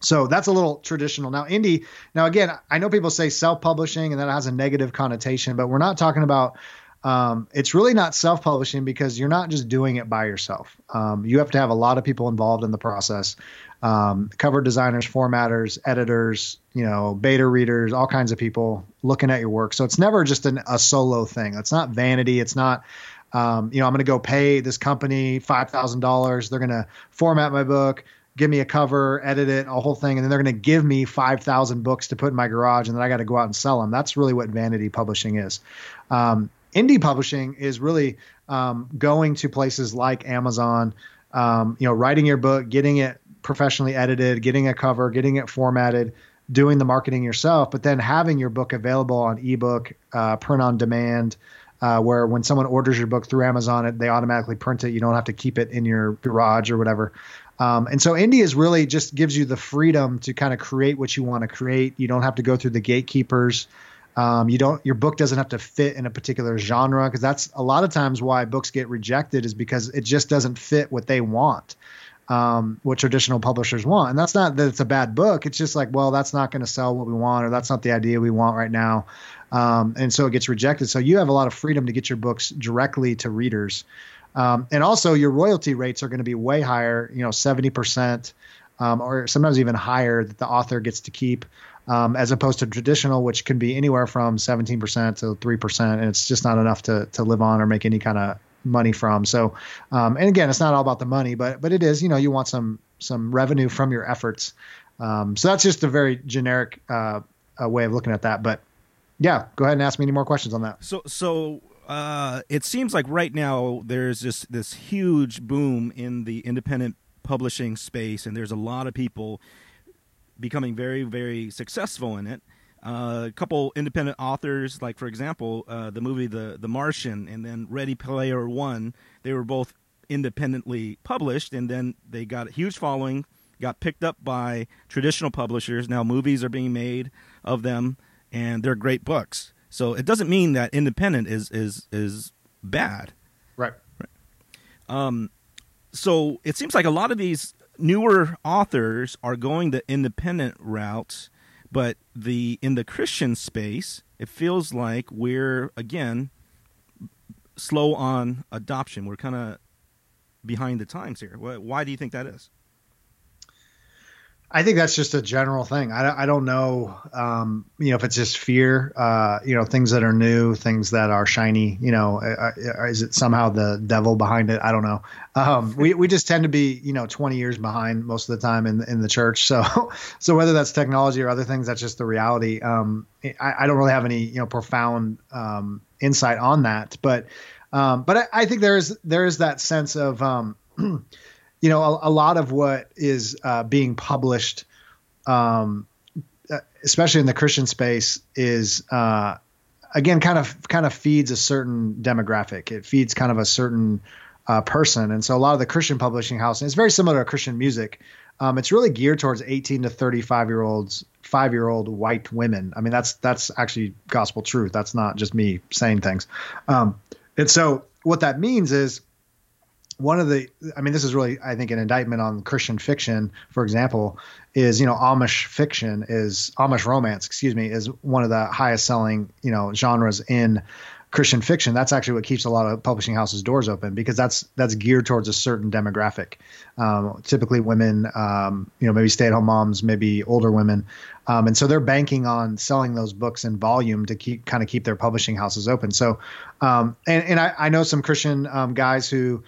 so that's a little traditional. Now, indie, now again, I know people say self publishing and that has a negative connotation, but we're not talking about, um, it's really not self publishing because you're not just doing it by yourself. Um, you have to have a lot of people involved in the process um, cover designers, formatters, editors, you know, beta readers, all kinds of people looking at your work. So it's never just an, a solo thing. It's not vanity. It's not, um, you know, I'm going to go pay this company $5,000. They're going to format my book give me a cover, edit it, a whole thing, and then they're going to give me 5,000 books to put in my garage, and then I got to go out and sell them. That's really what vanity publishing is. Um, indie publishing is really um, going to places like Amazon, um, you know, writing your book, getting it professionally edited, getting a cover, getting it formatted, doing the marketing yourself, but then having your book available on ebook, uh, print on demand. Uh, where when someone orders your book through Amazon, it, they automatically print it. You don't have to keep it in your garage or whatever. Um, and so Indie is really just gives you the freedom to kind of create what you want to create. You don't have to go through the gatekeepers. Um, you don't your book doesn't have to fit in a particular genre because that's a lot of times why books get rejected is because it just doesn't fit what they want. Um, what traditional publishers want. And that's not that it's a bad book. It's just like, well, that's not going to sell what we want, or that's not the idea we want right now. Um, and so it gets rejected. So you have a lot of freedom to get your books directly to readers. Um, and also, your royalty rates are going to be way higher, you know, 70%, um, or sometimes even higher that the author gets to keep, um, as opposed to traditional, which can be anywhere from 17% to 3%. And it's just not enough to, to live on or make any kind of money from. So, um, and again, it's not all about the money, but, but it is, you know, you want some, some revenue from your efforts. Um, so that's just a very generic uh, way of looking at that. But yeah, go ahead and ask me any more questions on that. So, so uh, it seems like right now there's just this huge boom in the independent publishing space, and there's a lot of people becoming very, very successful in it. Uh, a couple independent authors, like for example, uh, the movie the the Martian, and then Ready Player One. They were both independently published, and then they got a huge following got picked up by traditional publishers. Now movies are being made of them, and they're great books. So it doesn't mean that independent is is is bad. Right. right. Um, so it seems like a lot of these newer authors are going the independent route, but the in the Christian space, it feels like we're again slow on adoption. We're kind of behind the times here. Why do you think that is? I think that's just a general thing. I, I don't know, um, you know, if it's just fear, uh, you know, things that are new, things that are shiny, you know, uh, uh, is it somehow the devil behind it? I don't know. Um, we, we just tend to be, you know, 20 years behind most of the time in, in the church. So, so whether that's technology or other things, that's just the reality. Um, I, I, don't really have any, you know, profound um, insight on that, but, um, but I, I, think there is, there is that sense of, um, you know, a, a lot of what is uh, being published, um, especially in the Christian space, is uh, again kind of kind of feeds a certain demographic. It feeds kind of a certain uh, person, and so a lot of the Christian publishing house, and it's very similar to Christian music. Um, it's really geared towards 18 to 35 year olds, five year old white women. I mean, that's that's actually gospel truth. That's not just me saying things. Um, and so what that means is one of the i mean this is really i think an indictment on christian fiction for example is you know amish fiction is amish romance excuse me is one of the highest selling you know genres in christian fiction. That's actually what keeps a lot of publishing houses doors open because that's that's geared towards a certain demographic. Um, typically women um, you know maybe stay-at-home moms maybe older women. Um, and so they're banking on selling those books in volume to keep kind of keep their publishing houses open. So um, and, and I, I know some christian um, guys who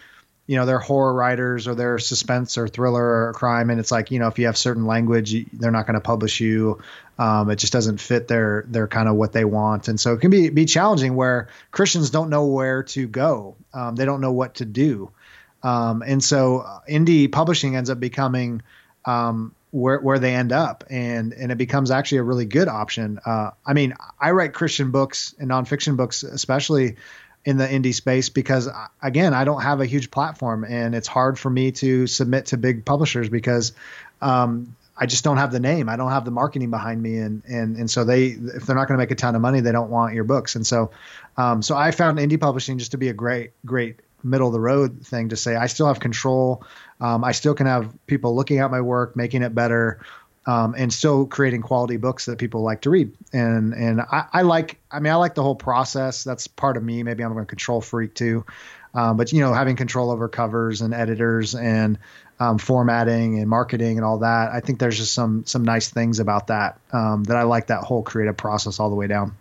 you know they're horror writers or they're suspense or thriller or crime. And it's like you know if you have certain language they're not going to publish you. Um, it just doesn't fit their their kind of what they want. And so it can be be challenging where christians don't know where to go. Um, they don't know what to do. Um, and so uh, indie publishing ends up becoming um, where where they end up. And and it becomes actually a really good option. Uh, i mean i write christian books and nonfiction books especially in the indie space because again I don't have a huge platform and it's hard for me to submit to big publishers because um, I just don't have the name. I don't have the marketing behind me and and and so they if they're not going to make a ton of money they don't want your books. And so um, so I found indie publishing just to be a great great middle of the road thing to say. I still have control. Um, I still can have people looking at my work making it better um, and still creating quality books that people like to read. And and I, I, like, I mean, I like the whole process. That's part of me. Maybe I'm a control freak too, um, but you know, having control over covers and editors and um, formatting and marketing and all that. I think there's just some some nice things about that um, that I like that whole creative process all the way down.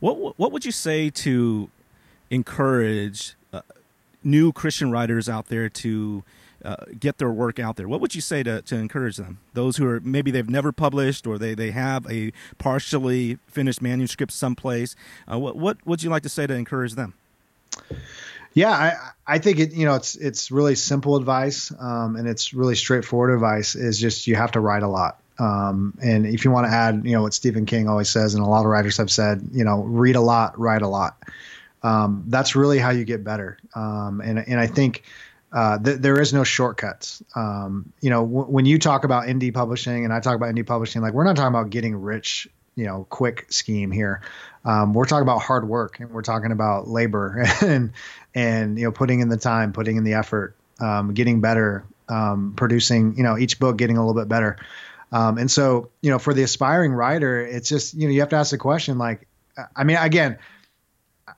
What what would you say to encourage uh, new Christian writers out there to uh, get their work out there. What would you say to, to encourage them? Those who are maybe they've never published or they, they have a partially finished manuscript someplace. Uh, what what would you like to say to encourage them? Yeah, I, I think it you know it's it's really simple advice um, and it's really straightforward advice. Is just you have to write a lot. Um, and if you want to add, you know, what Stephen King always says, and a lot of writers have said, you know, read a lot, write a lot. Um, that's really how you get better. Um, and and I think uh, th- there is no shortcuts. Um, you know, w- when you talk about indie publishing and I talk about indie publishing, like we're not talking about getting rich, you know, quick scheme here. Um, we're talking about hard work and we're talking about labor and and you know putting in the time, putting in the effort, um, getting better, um, producing. You know, each book getting a little bit better. Um, and so, you know, for the aspiring writer, it's just you know you have to ask the question like, I mean, again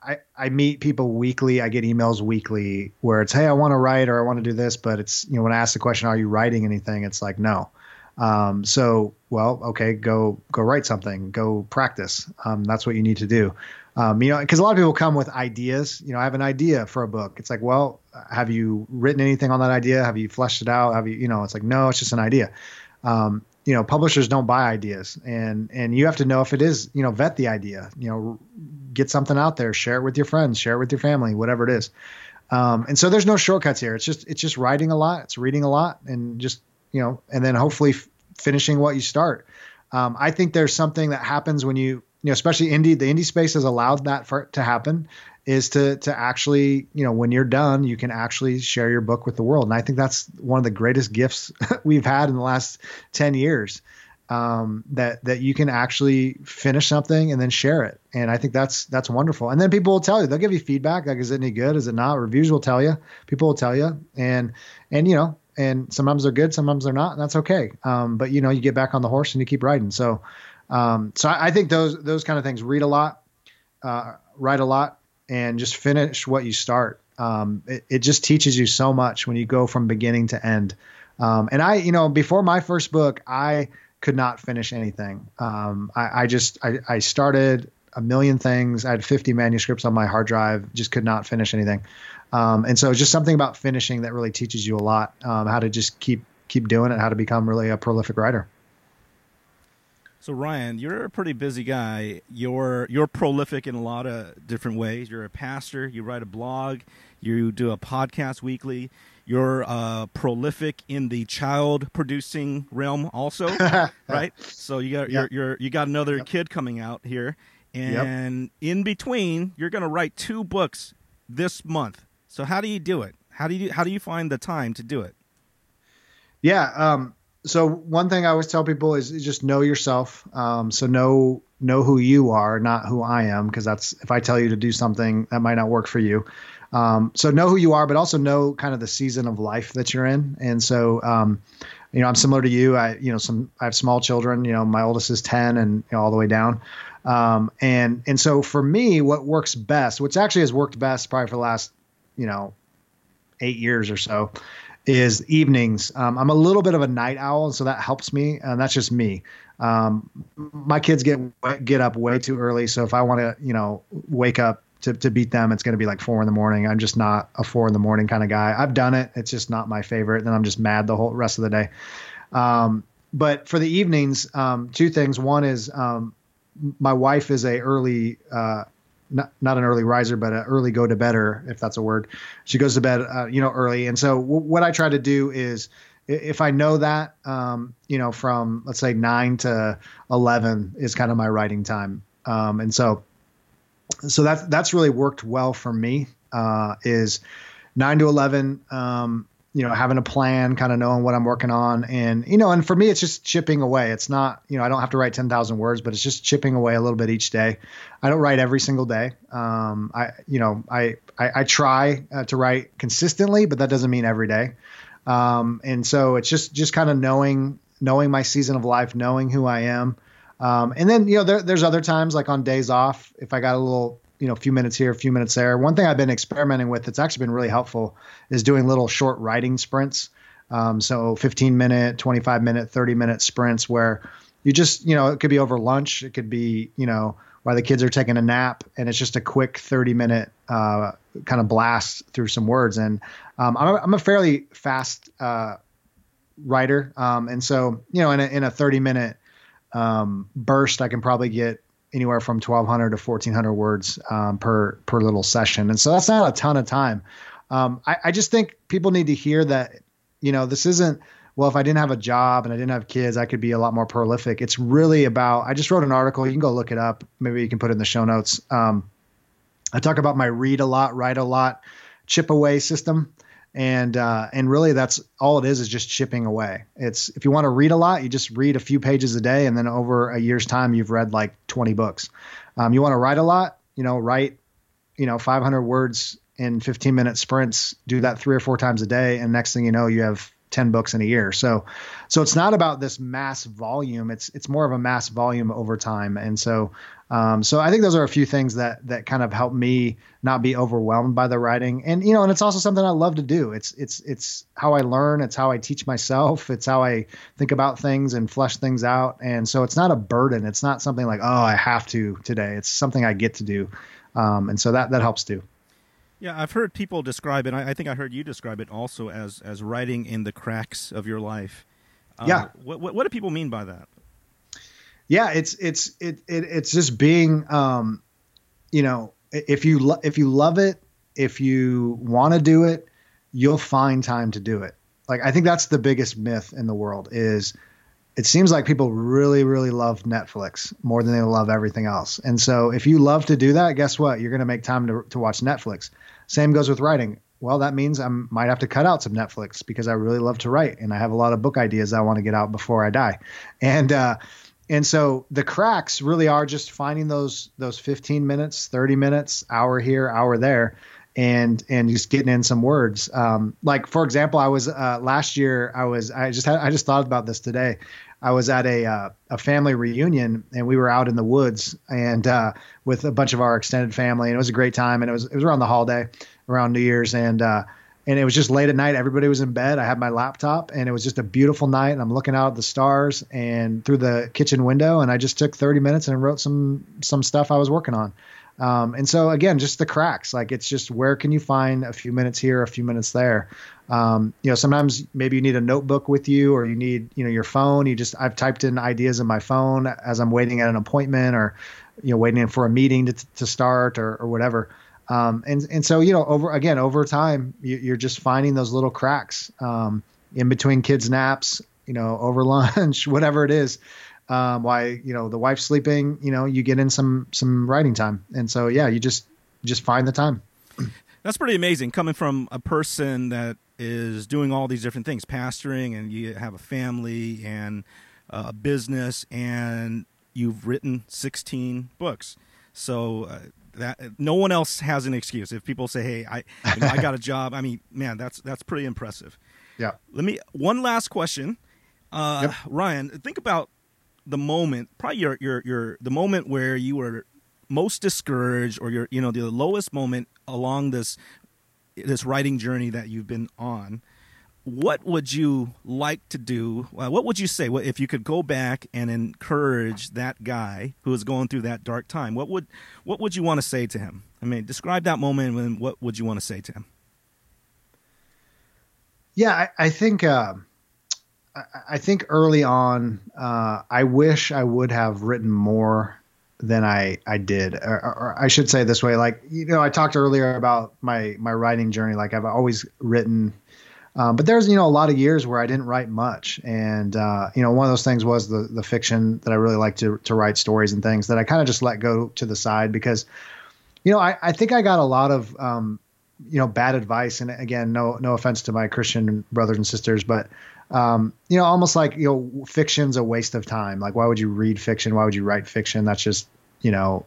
I, I meet people weekly. I get emails weekly where it's, hey, I want to write or I want to do this, but it's you know when I ask the question, are you writing anything? It's like no. Um, so well, okay, go go write something, go practice. Um, that's what you need to do. Um, you know, because a lot of people come with ideas. You know, I have an idea for a book. It's like, well, have you written anything on that idea? Have you fleshed it out? Have you, you know, it's like, no, it's just an idea. Um, you know, publishers don't buy ideas, and and you have to know if it is, you know, vet the idea. You know, get something out there, share it with your friends, share it with your family, whatever it is. Um, and so there's no shortcuts here. It's just it's just writing a lot, it's reading a lot, and just you know, and then hopefully f- finishing what you start. Um, I think there's something that happens when you you know, especially indie, the indie space has allowed that for to happen is to to actually, you know, when you're done, you can actually share your book with the world. And I think that's one of the greatest gifts we've had in the last 10 years. Um, that that you can actually finish something and then share it, and I think that's that's wonderful. And then people will tell you, they'll give you feedback, like is it any good, is it not? Reviews will tell you, people will tell you, and and you know, and sometimes they're good, sometimes they're not, and that's okay. Um, but you know, you get back on the horse and you keep riding. So, um, so I, I, think those those kind of things. Read a lot, uh, write a lot, and just finish what you start. Um, it, it, just teaches you so much when you go from beginning to end. Um, and I, you know, before my first book, I could not finish anything. Um, I, I, just I, I, started a million things. I had 50 manuscripts on my hard drive, just could not finish anything. Um, and so just something about finishing that really teaches you a lot, um, how to just keep keep doing it, how to become really a prolific writer. So Ryan, you're a pretty busy guy. You're you're prolific in a lot of different ways. You're a pastor. You write a blog. You do a podcast weekly. You're uh, prolific in the child producing realm, also, right? So you got yep. you're, you're you got another yep. kid coming out here, and yep. in between, you're going to write two books this month. So how do you do it? How do you how do you find the time to do it? Yeah, um, so one thing I always tell people is, just know yourself. Um, so know know who you are, not who I am, because that's if I tell you to do something that might not work for you. Um, so know who you are, but also know kind of the season of life that you're in. And so, um, you know, I'm similar to you. I, you know, some I have small children. You know, my oldest is ten, and you know, all the way down. Um, and and so for me, what works best, which actually has worked best probably for the last, you know, eight years or so, is evenings. Um, I'm a little bit of a night owl, so that helps me, and that's just me. Um, my kids get get up way too early, so if I want to, you know, wake up to, to beat them, it's going to be like four in the morning. I'm just not a four in the morning kind of guy. I've done it; it's just not my favorite. Then I'm just mad the whole rest of the day. Um, but for the evenings, um, two things. One is um, my wife is a early uh, not, not an early riser, but an early go to bedder, if that's a word. She goes to bed, uh, you know, early. And so w- what I try to do is if I know that, um, you know, from let's say nine to 11 is kind of my writing time. Um, and so, so that's, that's really worked well for me, uh, is nine to 11, um, you know, having a plan, kind of knowing what I'm working on. And, you know, and for me, it's just chipping away. It's not, you know, I don't have to write 10,000 words, but it's just chipping away a little bit each day. I don't write every single day. Um, I, you know, I, I, I try uh, to write consistently, but that doesn't mean every day. Um, and so it's just, just kind of knowing, knowing my season of life, knowing who I am. Um, and then, you know, there, there's other times like on days off, if I got a little, you know, a few minutes here, a few minutes there. One thing I've been experimenting with that's actually been really helpful is doing little short writing sprints. Um, so 15 minute, 25 minute, 30 minute sprints where you just, you know, it could be over lunch, it could be, you know, while the kids are taking a nap, and it's just a quick 30 minute uh, kind of blast through some words. And um, I'm, a, I'm, a fairly fast uh, writer, um, and so you know, in a, in a 30 minute um, burst, I can probably get anywhere from 1200 to 1400 words um, per per little session. And so that's not a ton of time. Um, I, I, just think people need to hear that you know this isn't well if i didn't have a job and i didn't have kids i could be a lot more prolific. It's really about i just wrote an article. You can go look it up. Maybe you can put it in the show notes. Um, i talk about my read a lot write a lot chip away system and uh, and really that's all it is is just chipping away. It's if you want to read a lot, you just read a few pages a day, and then over a year's time, you've read like 20 books. Um, you want to write a lot, you know, write you know 500 words in 15 minute sprints. Do that three or four times a day, and next thing you know, you have 10 books in a year. So, so it's not about this mass volume. It's, it's more of a mass volume over time. And so, um, so I think those are a few things that, that kind of help me not be overwhelmed by the writing. And, you know, and it's also something I love to do. It's, it's, it's how I learn. It's how I teach myself. It's how I think about things and flesh things out. And so it's not a burden. It's not something like, oh, I have to today. It's something I get to do. Um, and so that, that helps too. Yeah, I've heard people describe it. I, I think I heard you describe it also as as writing in the cracks of your life. Uh, yeah. What, what, what do people mean by that? Yeah, it's it's it, it it's just being, um, you know, if you lo- if you love it, if you want to do it, you'll find time to do it. Like I think that's the biggest myth in the world is it seems like people really, really love Netflix more than they love everything else. And so if you love to do that, guess what? You're going to make time to, to watch Netflix. Same goes with writing. Well, that means I might have to cut out some Netflix because I really love to write and I have a lot of book ideas I want to get out before I die. And, uh, and so the cracks really are just finding those those 15 minutes, 30 minutes, hour here, hour there, and and just getting in some words. Um, like for example, I was uh, last year. I was I just had, I just thought about this today. I was at a uh, a family reunion and we were out in the woods and uh, with a bunch of our extended family and it was a great time and it was it was around the holiday around New Year's and uh, and it was just late at night everybody was in bed I had my laptop and it was just a beautiful night and I'm looking out at the stars and through the kitchen window and I just took 30 minutes and wrote some some stuff I was working on um, and so again, just the cracks. Like it's just where can you find a few minutes here, a few minutes there. Um, you know, sometimes maybe you need a notebook with you, or you need you know your phone. You just I've typed in ideas in my phone as I'm waiting at an appointment, or you know waiting for a meeting to to start, or or whatever. Um, and and so you know over again over time you, are just finding those little cracks um, in between kids naps, you know over lunch, whatever it is um, why you know the wife's sleeping you know you get in some some writing time. And so yeah you just just find the time. That's pretty amazing coming from a person that is doing all these different things pastoring and you have a family and a business and you've written 16 books. So uh, that no one else has an excuse. If people say hey i you know, i got a job i mean man that's that's pretty impressive. Yeah. Let me one last question. Uh, yep. ryan think about the moment, probably your your your the moment where you were most discouraged, or your you know the lowest moment along this this writing journey that you've been on. What would you like to do? Uh, what would you say what if you could go back and encourage that guy who was going through that dark time? What would what would you want to say to him? I mean, describe that moment and what would you want to say to him? Yeah, I, I think. Uh I think early on, uh, I wish I would have written more than I I did, or, or, I should say this way. Like you know, I talked earlier about my my writing journey. Like I've always written, um, but there's you know a lot of years where I didn't write much, and uh, you know one of those things was the the fiction that I really like to to write stories and things that I kind of just let go to the side because, you know, I I think I got a lot of um, you know bad advice, and again, no no offense to my Christian brothers and sisters, but um, you know, almost like you know, fiction's a waste of time. Like, why would you read fiction? Why would you write fiction? That's just you know,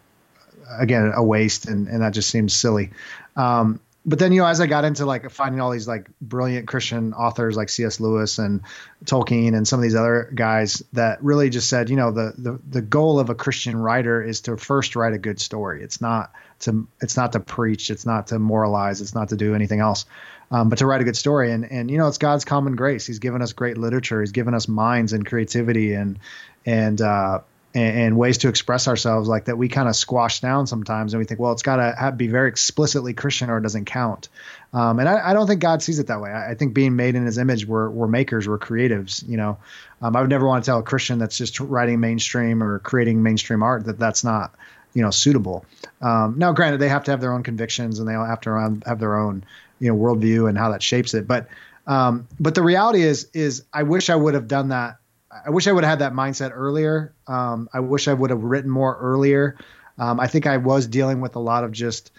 again, a waste, and and that just seems silly. Um, but then you know, as I got into like finding all these like brilliant Christian authors like C.S. Lewis and Tolkien and some of these other guys that really just said, you know, the the the goal of a Christian writer is to first write a good story. It's not to it's not to preach. It's not to moralize. It's not to do anything else um, but to write a good story. And and you know, it's God's common grace. He's given us great literature. He's given us minds and creativity and and uh, and, and ways to express ourselves like that we kind of squash down sometimes and we think well it's got to be very explicitly christian or it doesn't count um, and I, I, don't think god sees it that way I, I, think being made in his image we're, we're makers we're creatives you know um, i would never want to tell a christian that's just writing mainstream or creating mainstream art that that's not you know suitable um, now granted they have to have their own convictions and they all have to have their own you know worldview and how that shapes it. But um, but the reality is is I wish I would have done that. I wish I would have had that mindset earlier. Um, I wish I would have written more earlier. Um, I think I was dealing with a lot of just,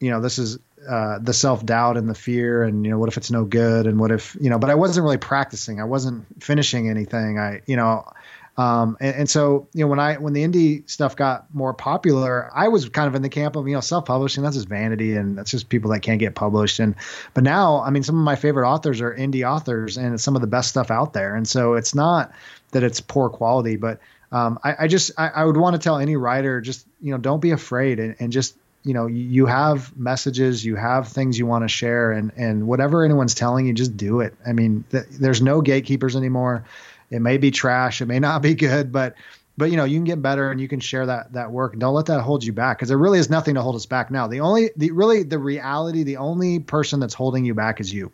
you know, this is uh, the self doubt and the fear, and you know, what if it's no good, and what if you know, but I wasn't really practicing. I wasn't finishing anything. I, you know, um, and, and, so, you know, when I when the indie stuff got more popular, I was kind of in the camp of you know self-publishing. That's just vanity, and that's just people that can't get published. And but now, I mean, some of my favorite authors are indie authors, and it's some of the best stuff out there. And so, it's not that it's poor quality, but um, I, I, just I, I, would want to tell any writer just you know don't be afraid and, and just you know you have messages you have things you want to share and and whatever anyone's telling you just do it i mean th- there's no gatekeepers anymore it may be trash, it may not be good, but but you know you can get better and you can share that that work. Don't let that hold you back because there really is nothing to hold us back now. The only the really the reality, the only person that's holding you back is you.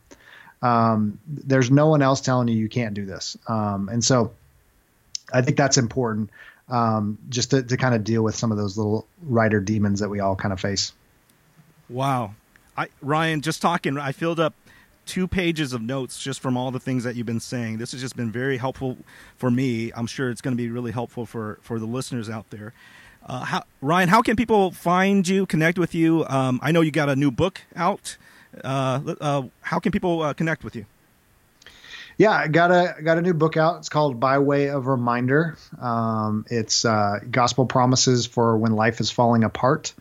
Um, there's no one else telling you you can't do this, um, and so I think that's important um, just to, to kind of deal with some of those little writer demons that we all kind of face. Wow, I Ryan, just talking, I filled up two pages of notes just from all the things that you've been saying. This has just been very helpful for me. I'm sure it's going to be really helpful for for the listeners out there. Uh, how, Ryan, how can people find you, connect with you? Um, I know you got a new book out. Uh, uh, how can people uh, connect with you? Yeah, I got a got a new book out. It's called By Way of Reminder. Um, it's uh, gospel promises for when life is falling apart.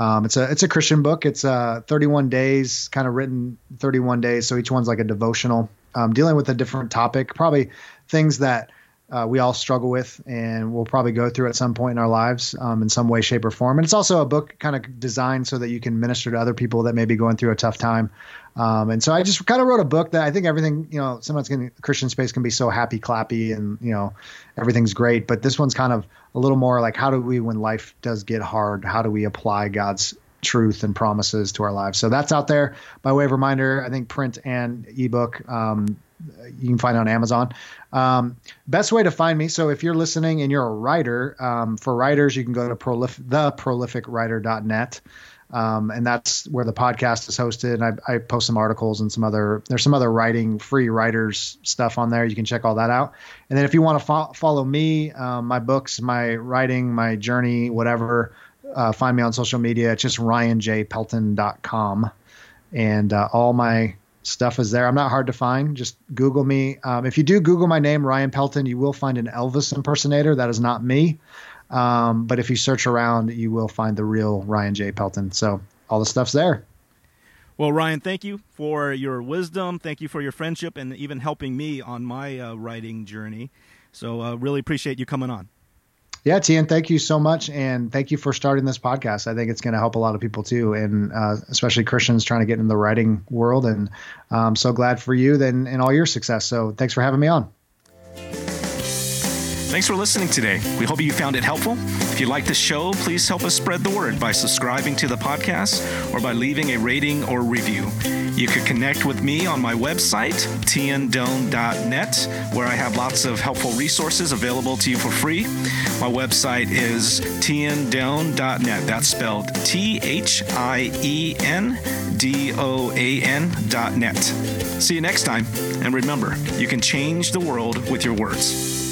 Um, it's a it's a Christian book. It's uh, 31 days, kind of written 31 days. So each one's like a devotional, um, dealing with a different topic. Probably things that uh, we all struggle with and we'll probably go through at some point in our lives um, in some way, shape, or form. And it's also a book kind of designed so that you can minister to other people that may be going through a tough time. Um, and so I just kind of wrote a book that I think everything, you know, sometimes can, Christian space can be so happy clappy and, you know, everything's great. But this one's kind of a little more like how do we, when life does get hard, how do we apply God's truth and promises to our lives? So that's out there by way of reminder. I think print and ebook. Um, you can find on Amazon. Um, best way to find me. So if you're listening and you're a writer, um, for writers, you can go to prolif- theprolificwriter.net. Um, and that's where the podcast is hosted. And I, I, post some articles and some other, there's some other writing free writers stuff on there. You can check all that out. And then if you want to fo- follow me, um, my books, my writing, my journey, whatever, uh, find me on social media. It's just ryanjpelton.com. And uh, all my stuff is there. I'm not hard to find. Just Google me. Um, if you do Google my name, Ryan Pelton, you will find an Elvis impersonator. That is not me. Um, but if you search around, you will find the real Ryan J. Pelton. So all the stuff's there. Well, Ryan, thank you for your wisdom. Thank you for your friendship and even helping me on my uh, writing journey. So, uh, really appreciate you coming on. Yeah, Thien, thank you so much, and thank you for starting this podcast. I think it's going to help a lot of people too, and uh, especially Christians trying to get in the writing world. And I'm so glad for you and, and all your success. So thanks for having me on. Thanks for listening today. We hope you found it helpful. If you like the show, please help us spread the word by subscribing to the podcast or by leaving a rating or review. You could connect with me on my website, thiendoan.net, where I have lots of helpful resources available to you for free. My website is thiendoan.net. That's spelled T H I E N D O A N.net. See you next time, and remember, you can change the world with your words.